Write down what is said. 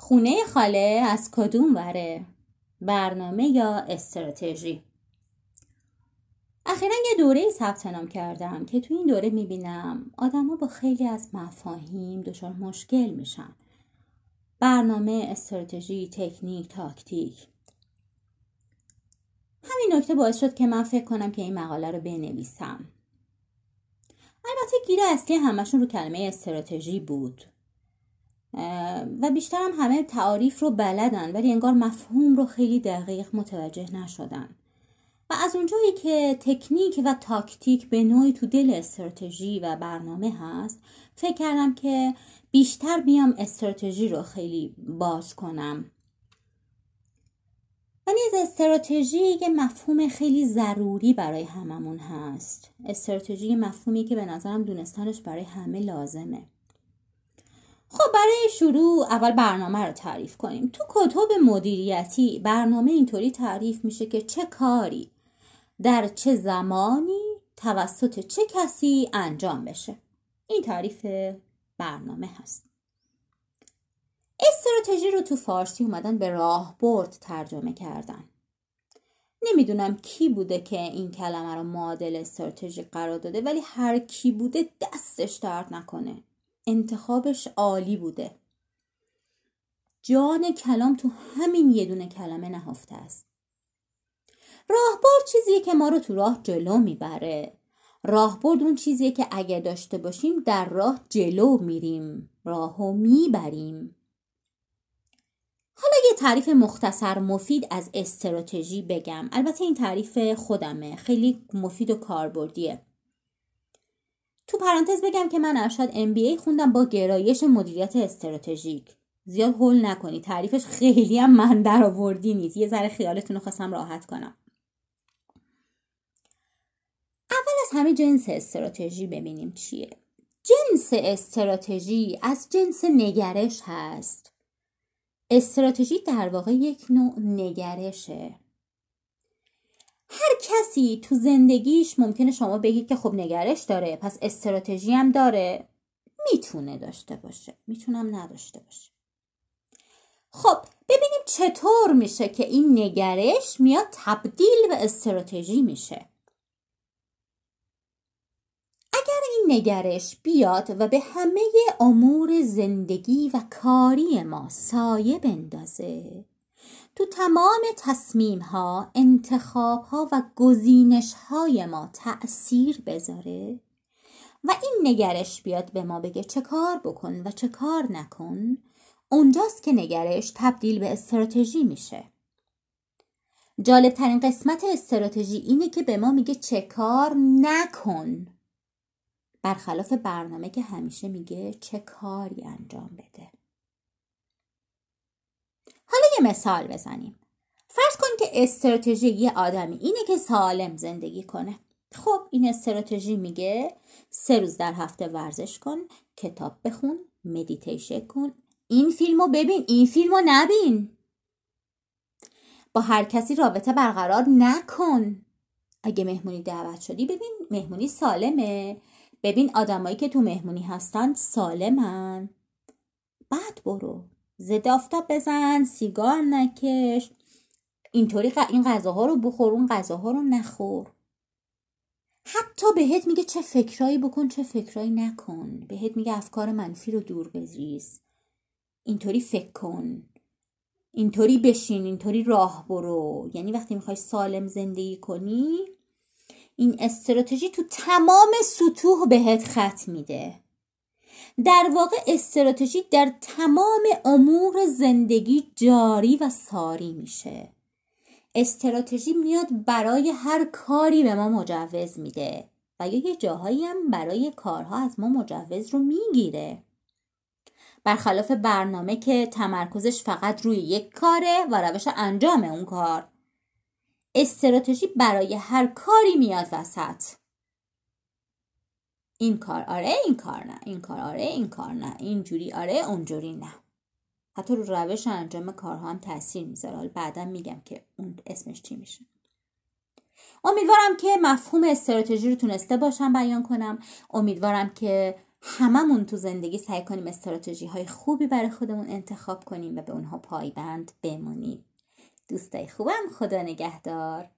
خونه خاله از کدوم وره؟ برنامه یا استراتژی؟ اخیرا یه دوره ثبت نام کردم که تو این دوره می‌بینم آدما با خیلی از مفاهیم دچار مشکل میشن. برنامه استراتژی تکنیک تاکتیک. همین نکته باعث شد که من فکر کنم که این مقاله رو بنویسم. البته گیر اصلی همشون رو کلمه استراتژی بود. و بیشتر هم همه تعاریف رو بلدن ولی انگار مفهوم رو خیلی دقیق متوجه نشدن. و از اونجایی که تکنیک و تاکتیک به نوعی تو دل استراتژی و برنامه هست فکر کردم که بیشتر بیام استراتژی رو خیلی باز کنم. و نیز استراتژی یه مفهوم خیلی ضروری برای هممون هست. استراتژی مفهومی که به نظرم دونستانش برای همه لازمه. خب برای شروع اول برنامه رو تعریف کنیم. تو کتب مدیریتی برنامه اینطوری تعریف میشه که چه کاری در چه زمانی توسط چه کسی انجام بشه. این تعریف برنامه هست. استراتژی رو تو فارسی اومدن به راهبرد ترجمه کردن. نمی‌دونم کی بوده که این کلمه رو معادل استراتژی قرار داده ولی هر کی بوده دستش درد نکنه. انتخابش عالی بوده. جان کلام تو همین یه دونه کلمه نهفته است. راهبرد چیزیه که ما رو تو راه جلو می‌بره. راهبرد اون چیزیه که اگه داشته باشیم در راه جلو میریم راهو می‌بریم. حالا یه تعریف مختصر مفید از استراتژی بگم. البته این تعریف خودمه خیلی مفید و کاربردیه. پرانتز بگم که من ارشد MBA خوندم با گرایش مدیریت استراتژیک. زیاد هول نکنی. تعریفش خیلی هم من در آوردی نیست. یه ذره خیالتون رو خواستم راحت کنم. اول از همه جنس استراتژی ببینیم چیه. جنس استراتژی از جنس نگرش هست. استراتژی در واقع یک نوع نگرشه. هر کسی تو زندگیش ممکنه شما بگید که خب نگرش داره پس استراتژی هم داره. می‌تونه داشته باشه. می‌تونم نداشته باشه. خب ببینیم چطور میشه که این نگرش میاد تبدیل به استراتژی میشه. اگر این نگرش بیاد و به همه امور زندگی و کاری ما سایه بندازه تو تمام تصمیم ها انتخاب ها و گزینش های ما تأثیر بذاره و این نگرش بیاد به ما بگه چه کار بکن و چه کار نکن. اونجاست که نگرش تبدیل به استراتژی میشه. جالب ترین قسمت استراتژی اینه که به ما میگه چه کار نکن. برخلاف برنامه که همیشه میگه چه کاری انجام بده. مثال بزنیم. فرض کن که استراتژی یه آدمی اینه که سالم زندگی کنه. خب این استراتژی میگه سه روز در هفته ورزش کن کتاب بخون مدیتیشن کن. این فیلمو ببین این فیلمو نبین. با هر کسی رابطه برقرار نکن. اگه مهمونی دعوت شدی ببین مهمونی سالمه. ببین آدمایی که تو مهمونی هستن سالمن. بعد برو. ضد آفتاب بزن سیگار نکش. اینطوری این غذاها رو بخور اون غذاها رو نخور. حتی بهت میگه چه فکرایی بکن چه فکرایی نکن. بهت میگه افکار منفی رو دور بریز. اینطوری فکر کن. اینطوری بشین اینطوری راه برو. یعنی وقتی می‌خوای سالم زندگی کنی این استراتژی تو تمام سطوح بهت خط میده. در واقع استراتژی در تمام امور زندگی جاری و ساری میشه. استراتژی میاد برای هر کاری به ما مجوز میده و یا یه جاهایی هم برای کارها از ما مجوز رو می‌گیره. برخلاف برنامه که تمرکزش فقط روی یک کاره و روش انجام اون کار استراتژی برای هر کاری میاد وسط. این کار آره این کار نه. این کار آره این کار نه. اینجوری آره اونجوری نه. حتی رو روش انجام کارها هم تاثیر می‌ذاره. حالا بعدا میگم که اون اسمش چی میشه. امیدوارم که مفهوم استراتژی رو تونسته باشم بیان کنم. امیدوارم که هممون تو زندگی سعی کنیم استراتژی های خوبی برای خودمون انتخاب کنیم و به اونها پایبند بمونیم. دوستای خوبم خدا نگهدار.